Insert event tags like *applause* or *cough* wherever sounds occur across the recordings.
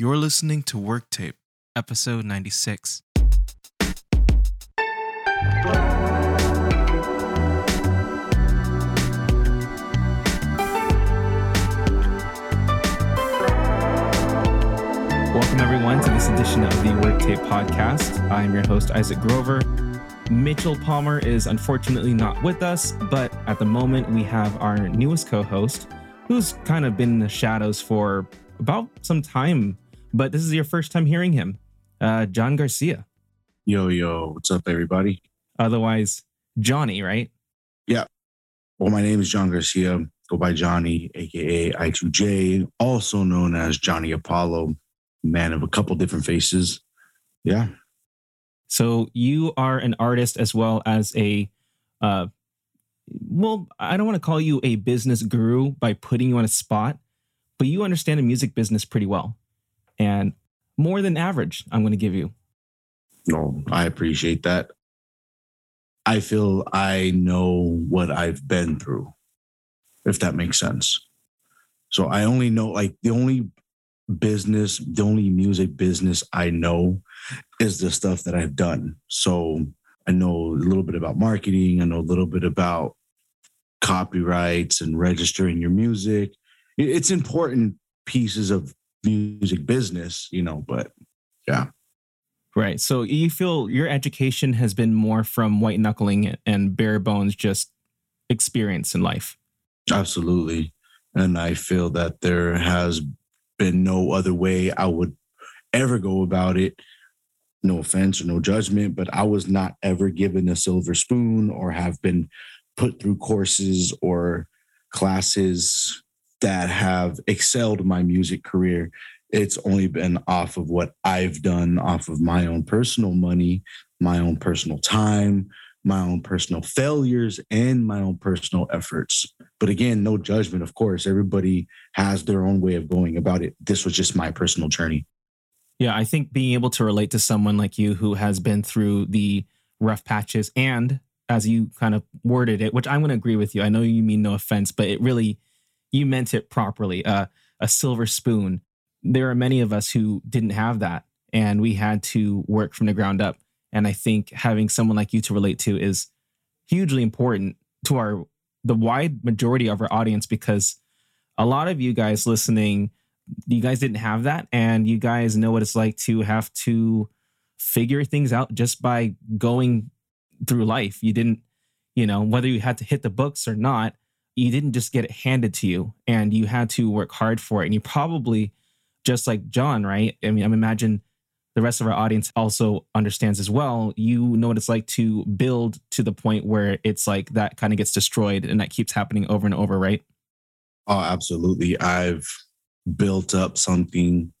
You're listening to Work Tape, episode 96. Welcome, everyone, to this edition of the Work Tape podcast. I'm your host, Isaac Grover. Mitchell Palmer is unfortunately not with us, but at the moment, we have our newest co host who's kind of been in the shadows for about some time, but this is your first time hearing him, uh, John Garcia. Yo, yo, what's up, everybody? Otherwise, Johnny, right? Yeah. Well, my name is John Garcia. Go by Johnny, aka I2J, also known as Johnny Apollo, man of a couple different faces. Yeah. So you are an artist as well as a, uh, well, I don't want to call you a business guru by putting you on a spot, but you understand the music business pretty well, and more than average. I'm going to give you. No, I appreciate that. I feel I know what I've been through, if that makes sense. So I only know like the only business, the only music business I know is the stuff that I've done. So I know a little bit about marketing, I know a little bit about copyrights and registering your music. It's important pieces of music business, you know, but yeah. Right. So you feel your education has been more from white knuckling and bare bones just experience in life. Absolutely. And I feel that there has been no other way I would ever go about it. No offense or no judgment, but I was not ever given a silver spoon or have been put through courses or classes that have excelled my music career. It's only been off of what I've done, off of my own personal money, my own personal time, my own personal failures, and my own personal efforts. But again, no judgment, of course. Everybody has their own way of going about it. This was just my personal journey. Yeah, I think being able to relate to someone like you who has been through the rough patches and as you kind of worded it, which I'm going to agree with you. I know you mean no offense, but it really, you meant it properly. Uh, a silver spoon. There are many of us who didn't have that, and we had to work from the ground up. And I think having someone like you to relate to is hugely important to our the wide majority of our audience because a lot of you guys listening, you guys didn't have that, and you guys know what it's like to have to figure things out just by going through life. You didn't, you know, whether you had to hit the books or not, you didn't just get it handed to you and you had to work hard for it. And you probably, just like John, right? I mean, I'm imagine the rest of our audience also understands as well. You know what it's like to build to the point where it's like that kind of gets destroyed and that keeps happening over and over, right? Oh, absolutely. I've built up something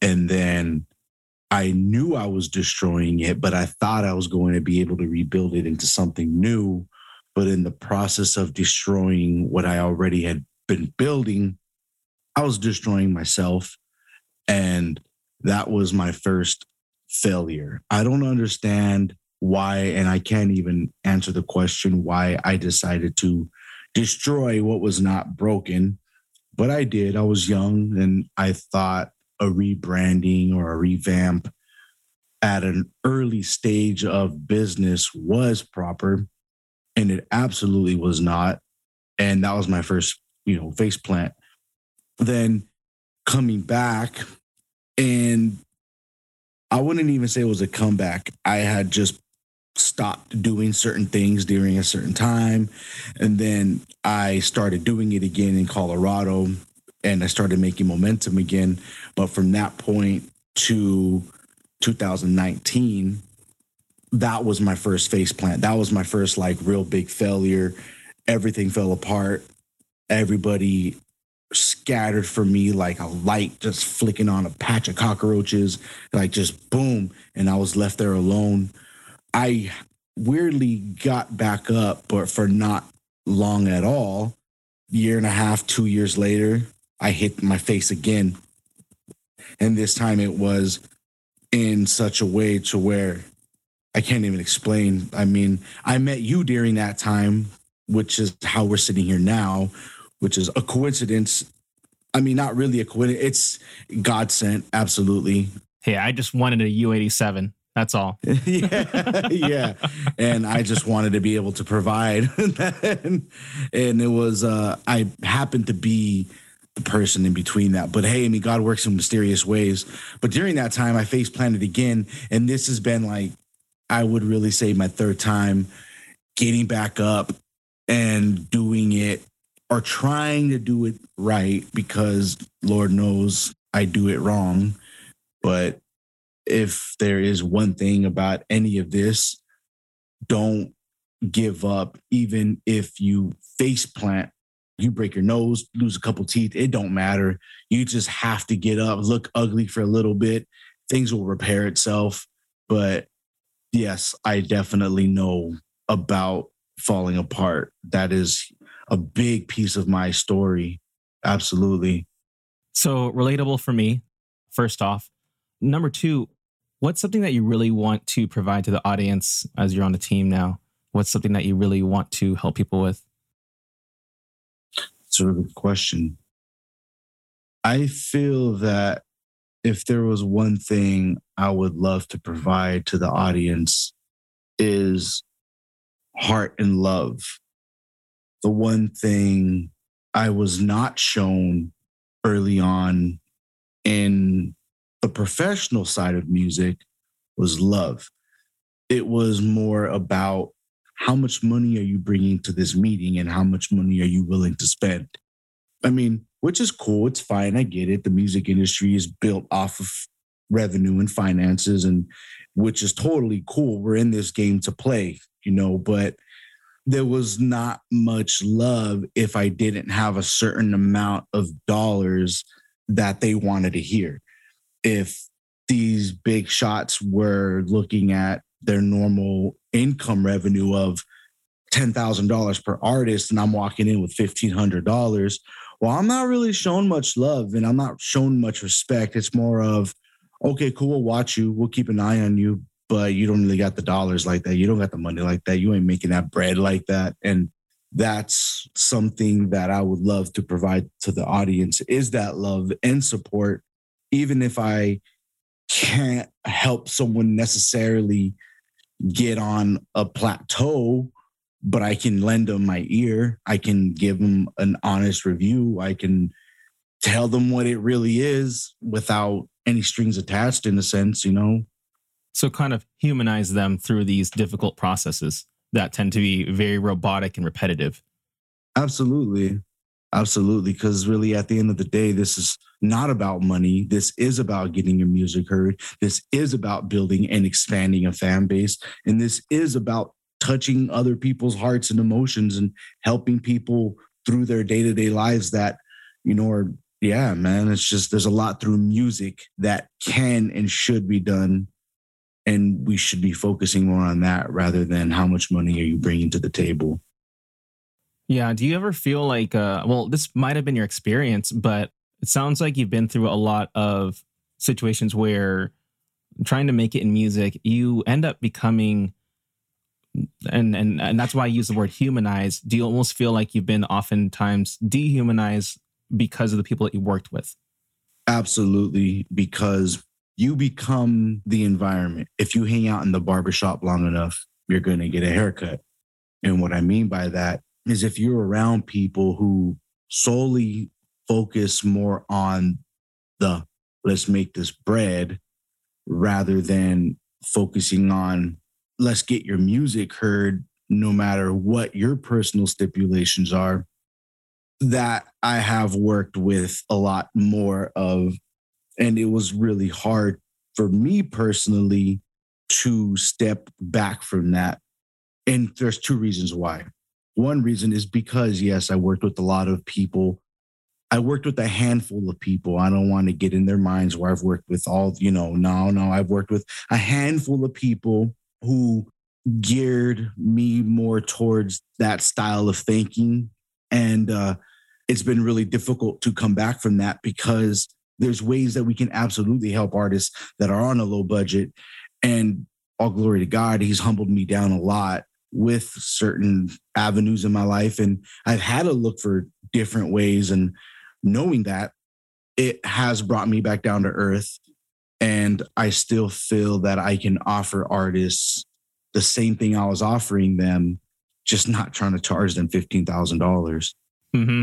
and then I knew I was destroying it, but I thought I was going to be able to rebuild it into something new. But in the process of destroying what I already had been building, I was destroying myself. And that was my first failure. I don't understand why, and I can't even answer the question why I decided to destroy what was not broken. But I did. I was young and I thought a rebranding or a revamp at an early stage of business was proper and it absolutely was not. And that was my first you know face plant. Then coming back and i wouldn't even say it was a comeback. I had just stopped doing certain things during a certain time. And then i started doing it again in colorado and I started making momentum again. But from that point to 2019, that was my first face plant. That was my first like real big failure. Everything fell apart. Everybody scattered from me like a light just flicking on a patch of cockroaches, like just boom. And I was left there alone. I weirdly got back up, but for not long at all. Year and a half, two years later, I hit my face again. And this time it was in such a way to where I can't even explain. I mean, I met you during that time, which is how we're sitting here now, which is a coincidence I mean, not really a coincidence. It's God sent, absolutely. Hey, I just wanted a U eighty seven. That's all. *laughs* yeah, yeah. And I just wanted to be able to provide, and, *laughs* and it was uh, I happened to be the person in between that. But hey, I mean, God works in mysterious ways. But during that time, I face planted again, and this has been like I would really say my third time getting back up and doing it or trying to do it right because Lord knows I do it wrong. But if there is one thing about any of this, don't give up, even if you face plant, you break your nose, lose a couple teeth, it don't matter. You just have to get up, look ugly for a little bit. Things will repair itself. But yes, I definitely know about falling apart. That is a big piece of my story. Absolutely. So relatable for me, first off. Number two, what's something that you really want to provide to the audience as you're on the team now? What's something that you really want to help people with? Sort of a question. I feel that if there was one thing I would love to provide to the audience is heart and love. The one thing I was not shown early on in the professional side of music was love. It was more about how much money are you bringing to this meeting and how much money are you willing to spend? I mean, which is cool. It's fine. I get it. The music industry is built off of revenue and finances, and which is totally cool. We're in this game to play, you know, but there was not much love if I didn't have a certain amount of dollars that they wanted to hear if these big shots were looking at their normal income revenue of $10,000 per artist and I'm walking in with $1,500, well, I'm not really shown much love and I'm not shown much respect. It's more of, okay, cool, we'll watch you, we'll keep an eye on you, but you don't really got the dollars like that. You don't got the money like that. You ain't making that bread like that. And that's something that I would love to provide to the audience is that love and support even if I can't help someone necessarily get on a plateau, but I can lend them my ear. I can give them an honest review. I can tell them what it really is without any strings attached, in a sense, you know? So, kind of humanize them through these difficult processes that tend to be very robotic and repetitive. Absolutely. Absolutely. Because really, at the end of the day, this is not about money. This is about getting your music heard. This is about building and expanding a fan base. And this is about touching other people's hearts and emotions and helping people through their day to day lives that, you know, are, yeah, man, it's just there's a lot through music that can and should be done. And we should be focusing more on that rather than how much money are you bringing to the table. Yeah. Do you ever feel like, uh, well, this might have been your experience, but it sounds like you've been through a lot of situations where trying to make it in music, you end up becoming, and and and that's why I use the word humanize. Do you almost feel like you've been oftentimes dehumanized because of the people that you worked with? Absolutely, because you become the environment. If you hang out in the barbershop long enough, you're going to get a haircut. And what I mean by that is if you're around people who solely focus more on the let's make this bread rather than focusing on let's get your music heard no matter what your personal stipulations are that i have worked with a lot more of and it was really hard for me personally to step back from that and there's two reasons why one reason is because, yes, I worked with a lot of people. I worked with a handful of people. I don't want to get in their minds where I've worked with all, you know, no, no, I've worked with a handful of people who geared me more towards that style of thinking. And uh, it's been really difficult to come back from that because there's ways that we can absolutely help artists that are on a low budget. And all glory to God, he's humbled me down a lot with certain avenues in my life. And I've had to look for different ways. And knowing that, it has brought me back down to earth. And I still feel that I can offer artists the same thing I was offering them, just not trying to charge them fifteen thousand dollars. Mm-hmm.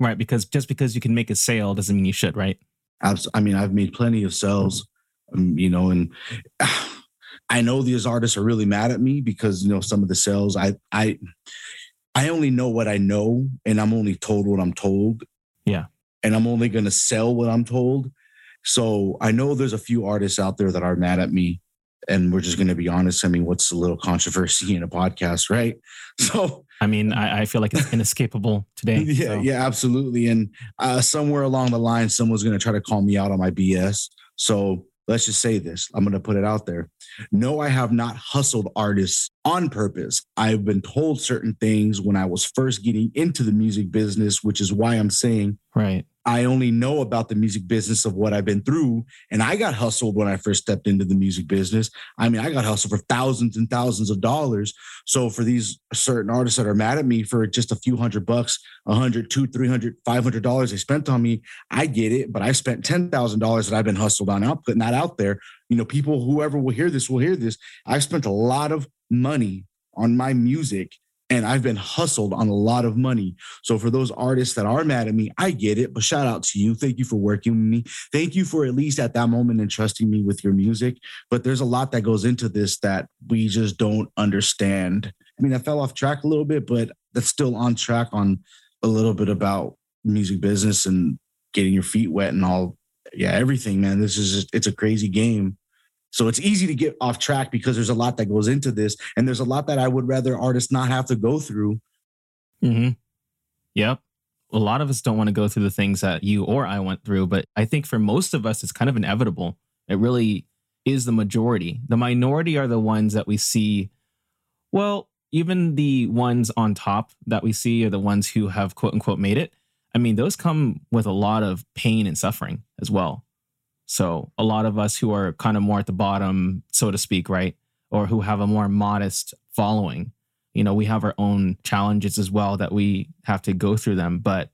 Right, because just because you can make a sale doesn't mean you should, right? I mean, I've made plenty of sales, um, you know, and *sighs* I know these artists are really mad at me because you know some of the sales I I I only know what I know, and I'm only told what I'm told. Yeah, and I'm only going to sell what I'm told. So I know there's a few artists out there that are mad at me, and we're just going to be honest. I mean, what's a little controversy in a podcast, right? *laughs* So I mean, I, I feel like it's inescapable *laughs* today. yeah, so. yeah, absolutely. And uh, somewhere along the line, someone's going to try to call me out on my BS. So let's just say this. I'm going to put it out there. No, I have not hustled artists on purpose. I've been told certain things when I was first getting into the music business, which is why I'm saying, right. I only know about the music business of what I've been through. And I got hustled when I first stepped into the music business. I mean, I got hustled for thousands and thousands of dollars. So for these certain artists that are mad at me for just a few hundred bucks, a hundred, two, three hundred, five hundred dollars they spent on me, I get it. But I spent ten thousand dollars that I've been hustled on out, putting that out there. You know, people, whoever will hear this will hear this. I spent a lot of money on my music and I've been hustled on a lot of money. So for those artists that are mad at me, I get it, but shout out to you. Thank you for working with me. Thank you for at least at that moment entrusting me with your music. But there's a lot that goes into this that we just don't understand. I mean, I fell off track a little bit, but that's still on track on a little bit about music business and getting your feet wet and all. Yeah, everything, man. This is just, it's a crazy game. So it's easy to get off track because there's a lot that goes into this, and there's a lot that I would rather artists not have to go through. Hmm. Yep. A lot of us don't want to go through the things that you or I went through, but I think for most of us, it's kind of inevitable. It really is the majority. The minority are the ones that we see. Well, even the ones on top that we see are the ones who have quote unquote made it. I mean, those come with a lot of pain and suffering as well. So a lot of us who are kind of more at the bottom, so to speak, right? Or who have a more modest following, you know, we have our own challenges as well that we have to go through them. But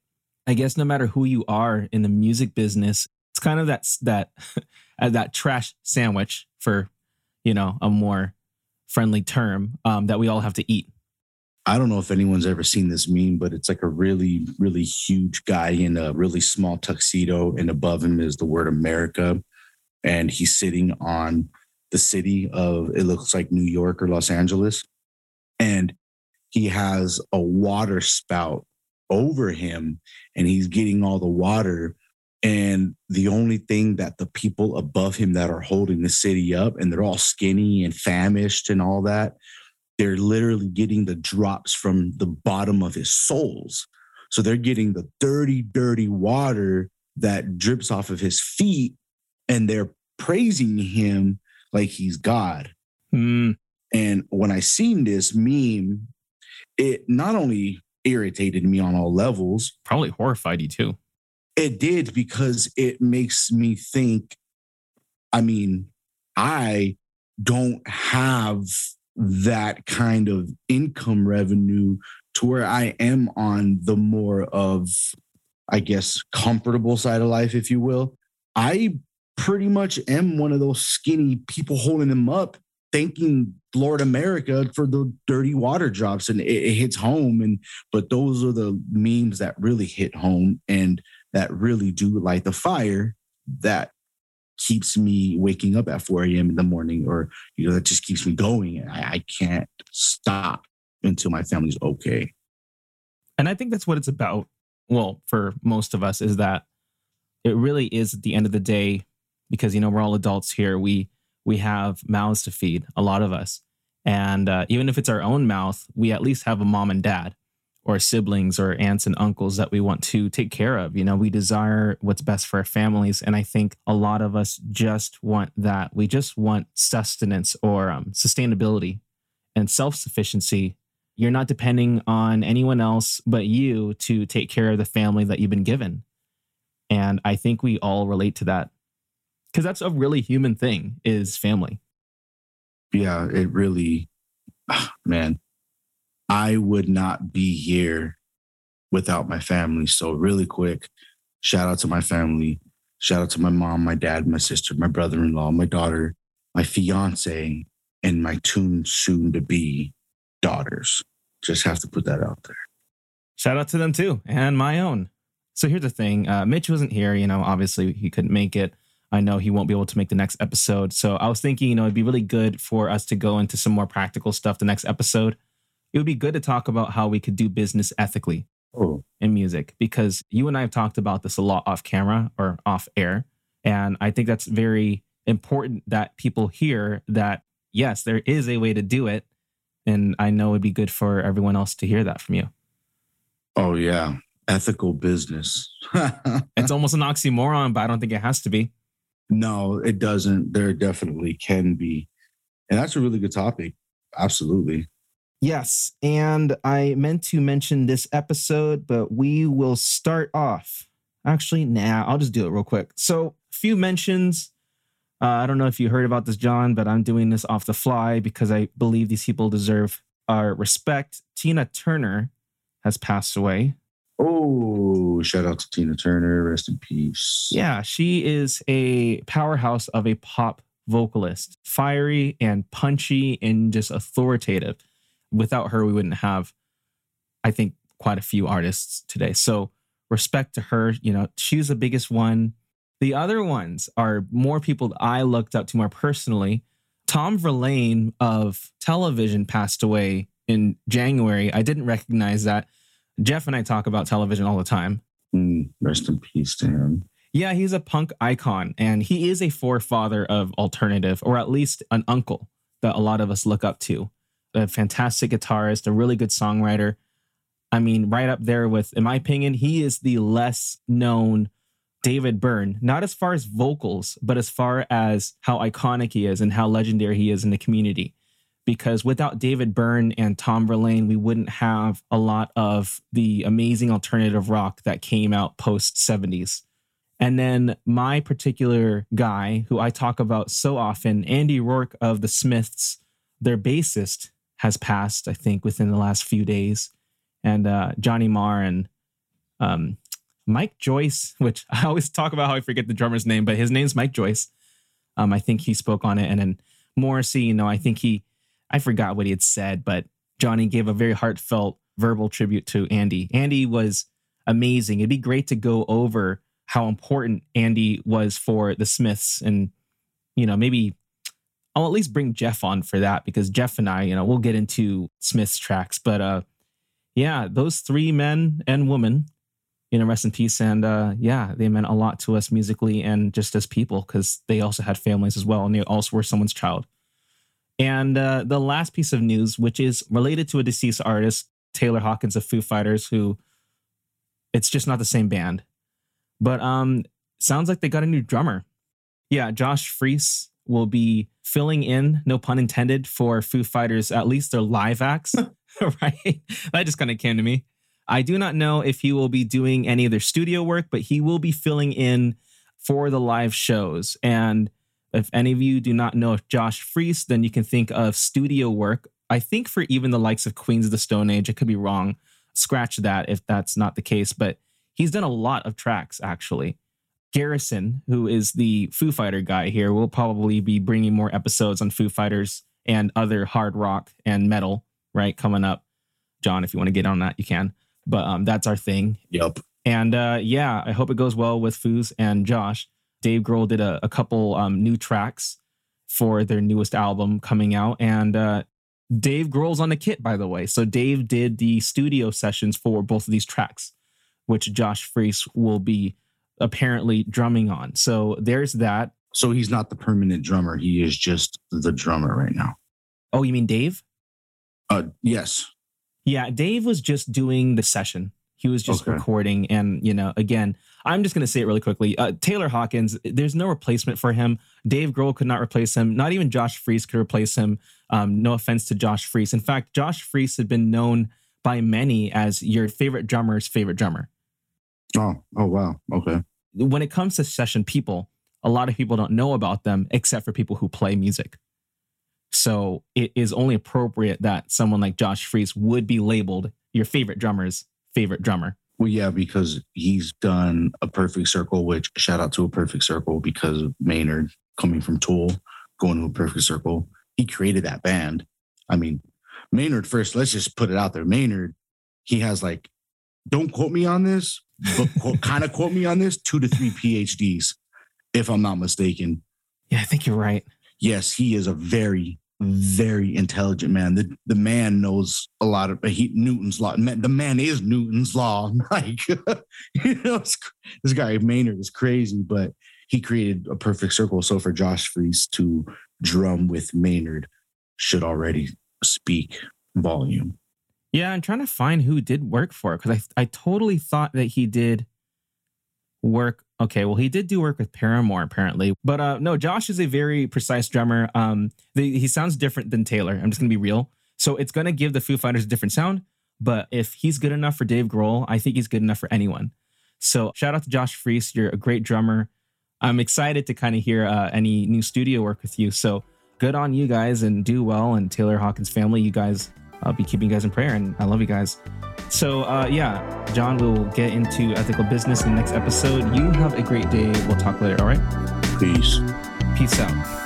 I guess no matter who you are in the music business, it's kind of that that *laughs* that trash sandwich for, you know, a more friendly term um, that we all have to eat. I don't know if anyone's ever seen this meme, but it's like a really, really huge guy in a really small tuxedo, and above him is the word America. And he's sitting on the city of, it looks like New York or Los Angeles. And he has a water spout over him, and he's getting all the water. And the only thing that the people above him that are holding the city up, and they're all skinny and famished and all that, they're literally getting the drops from the bottom of his soles. So they're getting the dirty, dirty water that drips off of his feet, and they're praising him like he's God. Mm. And when I seen this meme, it not only irritated me on all levels, probably horrified you too. It did because it makes me think. I mean, I don't have that kind of income revenue to where I am on the more of, I guess, comfortable side of life, if you will. I pretty much am one of those skinny people holding them up, thanking Lord America for the dirty water drops, and it, it hits home. And but those are the memes that really hit home and that really do light the fire that keeps me waking up at 4 a.m. in the morning, or you know, that just keeps me going. I, I can't stop until my family's okay. And I think that's what it's about. Well, for most of us, is that it really is at the end of the day, because you know we're all adults here. We we have mouths to feed, a lot of us, and uh, even if it's our own mouth, we at least have a mom and dad or siblings or aunts and uncles that we want to take care of. You know, we desire what's best for our families. And I think a lot of us just want that. We just want sustenance or um, sustainability and self sufficiency. You're not depending on anyone else but you to take care of the family that you've been given. And I think we all relate to that because that's a really human thing is family. Yeah, it really, *sighs* man, I would not be here without my family. So, really quick, shout out to my family. Shout out to my mom, my dad, my sister, my brother in law, my daughter, my fiance, and my soon to be daughters. Just have to put that out there. Shout out to them too, and my own. So here's the thing uh, Mitch wasn't here. You know, obviously he couldn't make it. I know he won't be able to make the next episode. So I was thinking, you know, it'd be really good for us to go into some more practical stuff the next episode. It would be good to talk about how we could do business ethically Oh, in music because you and I have talked about this a lot off camera or off air. And I think that's very important that people hear that, yes, there is a way to do it. And I know it'd be good for everyone else to hear that from you. oh yeah. Ethical business. *laughs* It's almost an oxymoron, but I don't think it has to be. no, it doesn't. There definitely can be. And that's a really good topic. Absolutely. Yes. And I meant to mention this episode, but we will start off. Actually, nah, I'll just do it real quick. So, a few mentions. Uh, I don't know if you heard about this, John, but I'm doing this off the fly because I believe these people deserve our respect. Tina Turner has passed away. Oh, shout out to Tina Turner. Rest in peace. Yeah, she is a powerhouse of a pop vocalist, fiery and punchy and just authoritative. Without her, we wouldn't have, I think, quite a few artists today. So, respect to her. You know, she's the biggest one. The other ones are more people that I looked up to more personally. Tom Verlaine of television passed away in January. I didn't recognize that. Jeff and I talk about television all the time. Mm, rest in peace to him. Yeah, he's a punk icon and he is a forefather of alternative, or at least an uncle that a lot of us look up to. A fantastic guitarist, a really good songwriter. I mean, right up there with, in my opinion, he is the less known David Byrne, not as far as vocals, but as far as how iconic he is and how legendary he is in the community. Because without David Byrne and Tom Verlaine, we wouldn't have a lot of the amazing alternative rock that came out post 70s. And then my particular guy, who I talk about so often, Andy Rourke of the Smiths, their bassist has passed, I think, within the last few days. And uh, Johnny Marr and um, Mike Joyce, *laughs* which I always talk about how I forget the drummer's name, but his name's Mike Joyce. Um, I think he spoke on it. And then Morrissey, you know, I think he, I forgot what he had said, but Johnny gave a very heartfelt verbal tribute to Andy. Andy was amazing. It'd be great to go over how important Andy was for the Smiths and, you know, maybe I'll at least bring Jeff on for that because Jeff and I, you know, we'll get into Smith's tracks. But uh yeah, those three men and women, you know, rest in peace. And uh yeah, they meant a lot to us musically and just as people because they also had families as well and they also were someone's child. And uh the last piece of news, which is related to a deceased artist, Taylor Hawkins of Foo Fighters, who it's just not the same band. But um sounds like they got a new drummer. Yeah, Josh Freese will be filling in, no pun intended, for Foo Fighters, at least their live acts, *laughs* *laughs* right? That just kind of came to me. I do not know if he will be doing any of their studio work, but he will be filling in for the live shows. And if any of you do not know Josh Freese, then you can think of studio work. I think for even the likes of Queens of the Stone Age, it could be wrong. Scratch that if that's not the case, but he's done a lot of tracks actually. Garrison, who is the Foo Fighter guy here, will probably be bringing more episodes on Foo Fighters and other hard rock and metal, right? Coming up. John, if you want to get on that, you can. But um, that's our thing. Yep. And uh, yeah, I hope it goes well with Foos and Josh. Dave Grohl did a, a couple um, new tracks for their newest album coming out. And uh, Dave Grohl's on the kit, by the way. So Dave did the studio sessions for both of these tracks, which Josh Freese will be apparently drumming on. So there's that. So he's not the permanent drummer. He is just the drummer right now. Oh, you mean Dave? Uh, yes. Yeah, Dave was just doing the session. He was just Okay. recording. And, you know, again, I'm just going to say it really quickly. Uh, Taylor Hawkins, there's no replacement for him. Dave Grohl could not replace him. Not even Josh Freese could replace him. Um, no offense to Josh Freese. In fact, Josh Freese had been known by many as your favorite drummer's favorite drummer. Oh, oh wow. Okay. When it comes to session people, a lot of people don't know about them except for people who play music. So it is only appropriate that someone like Josh Freese would be labeled your favorite drummer's favorite drummer. Well, yeah, because he's done a perfect circle, which shout out to a perfect circle because of Maynard coming from Tool, going to a perfect circle. He created that band. I mean, Maynard first, let's just put it out there. Maynard, he has like, don't quote me on this, but quote, *laughs* kind of quote me on this, two to three PhDs, if I'm not mistaken. Yeah, I think you're right. Yes, he is a very, very intelligent man. The the man knows a lot of he Newton's law. The man is Newton's law. *laughs* Like *laughs* you know, this guy Maynard is crazy, but he created a perfect circle. So for Josh Freese to drum with Maynard should already speak volume. Yeah, I'm trying to find who did work for it because I I totally thought that he did work. Okay, well he did do work with Paramore apparently, but uh no, Josh is a very precise drummer. Um, the, he sounds different than Taylor. I'm just gonna be real. So it's gonna give the Foo Fighters a different sound. But if he's good enough for Dave Grohl, I think he's good enough for anyone. So shout out to Josh Freese. You're a great drummer. I'm excited to kind of hear uh, any new studio work with you. So good on you guys and do well. And Taylor Hawkins family, you guys, I'll be keeping you guys in prayer and I love you guys. So, uh, yeah, John, we'll get into ethical business in the next episode. You have a great day. We'll talk later. All right. Peace. Peace out.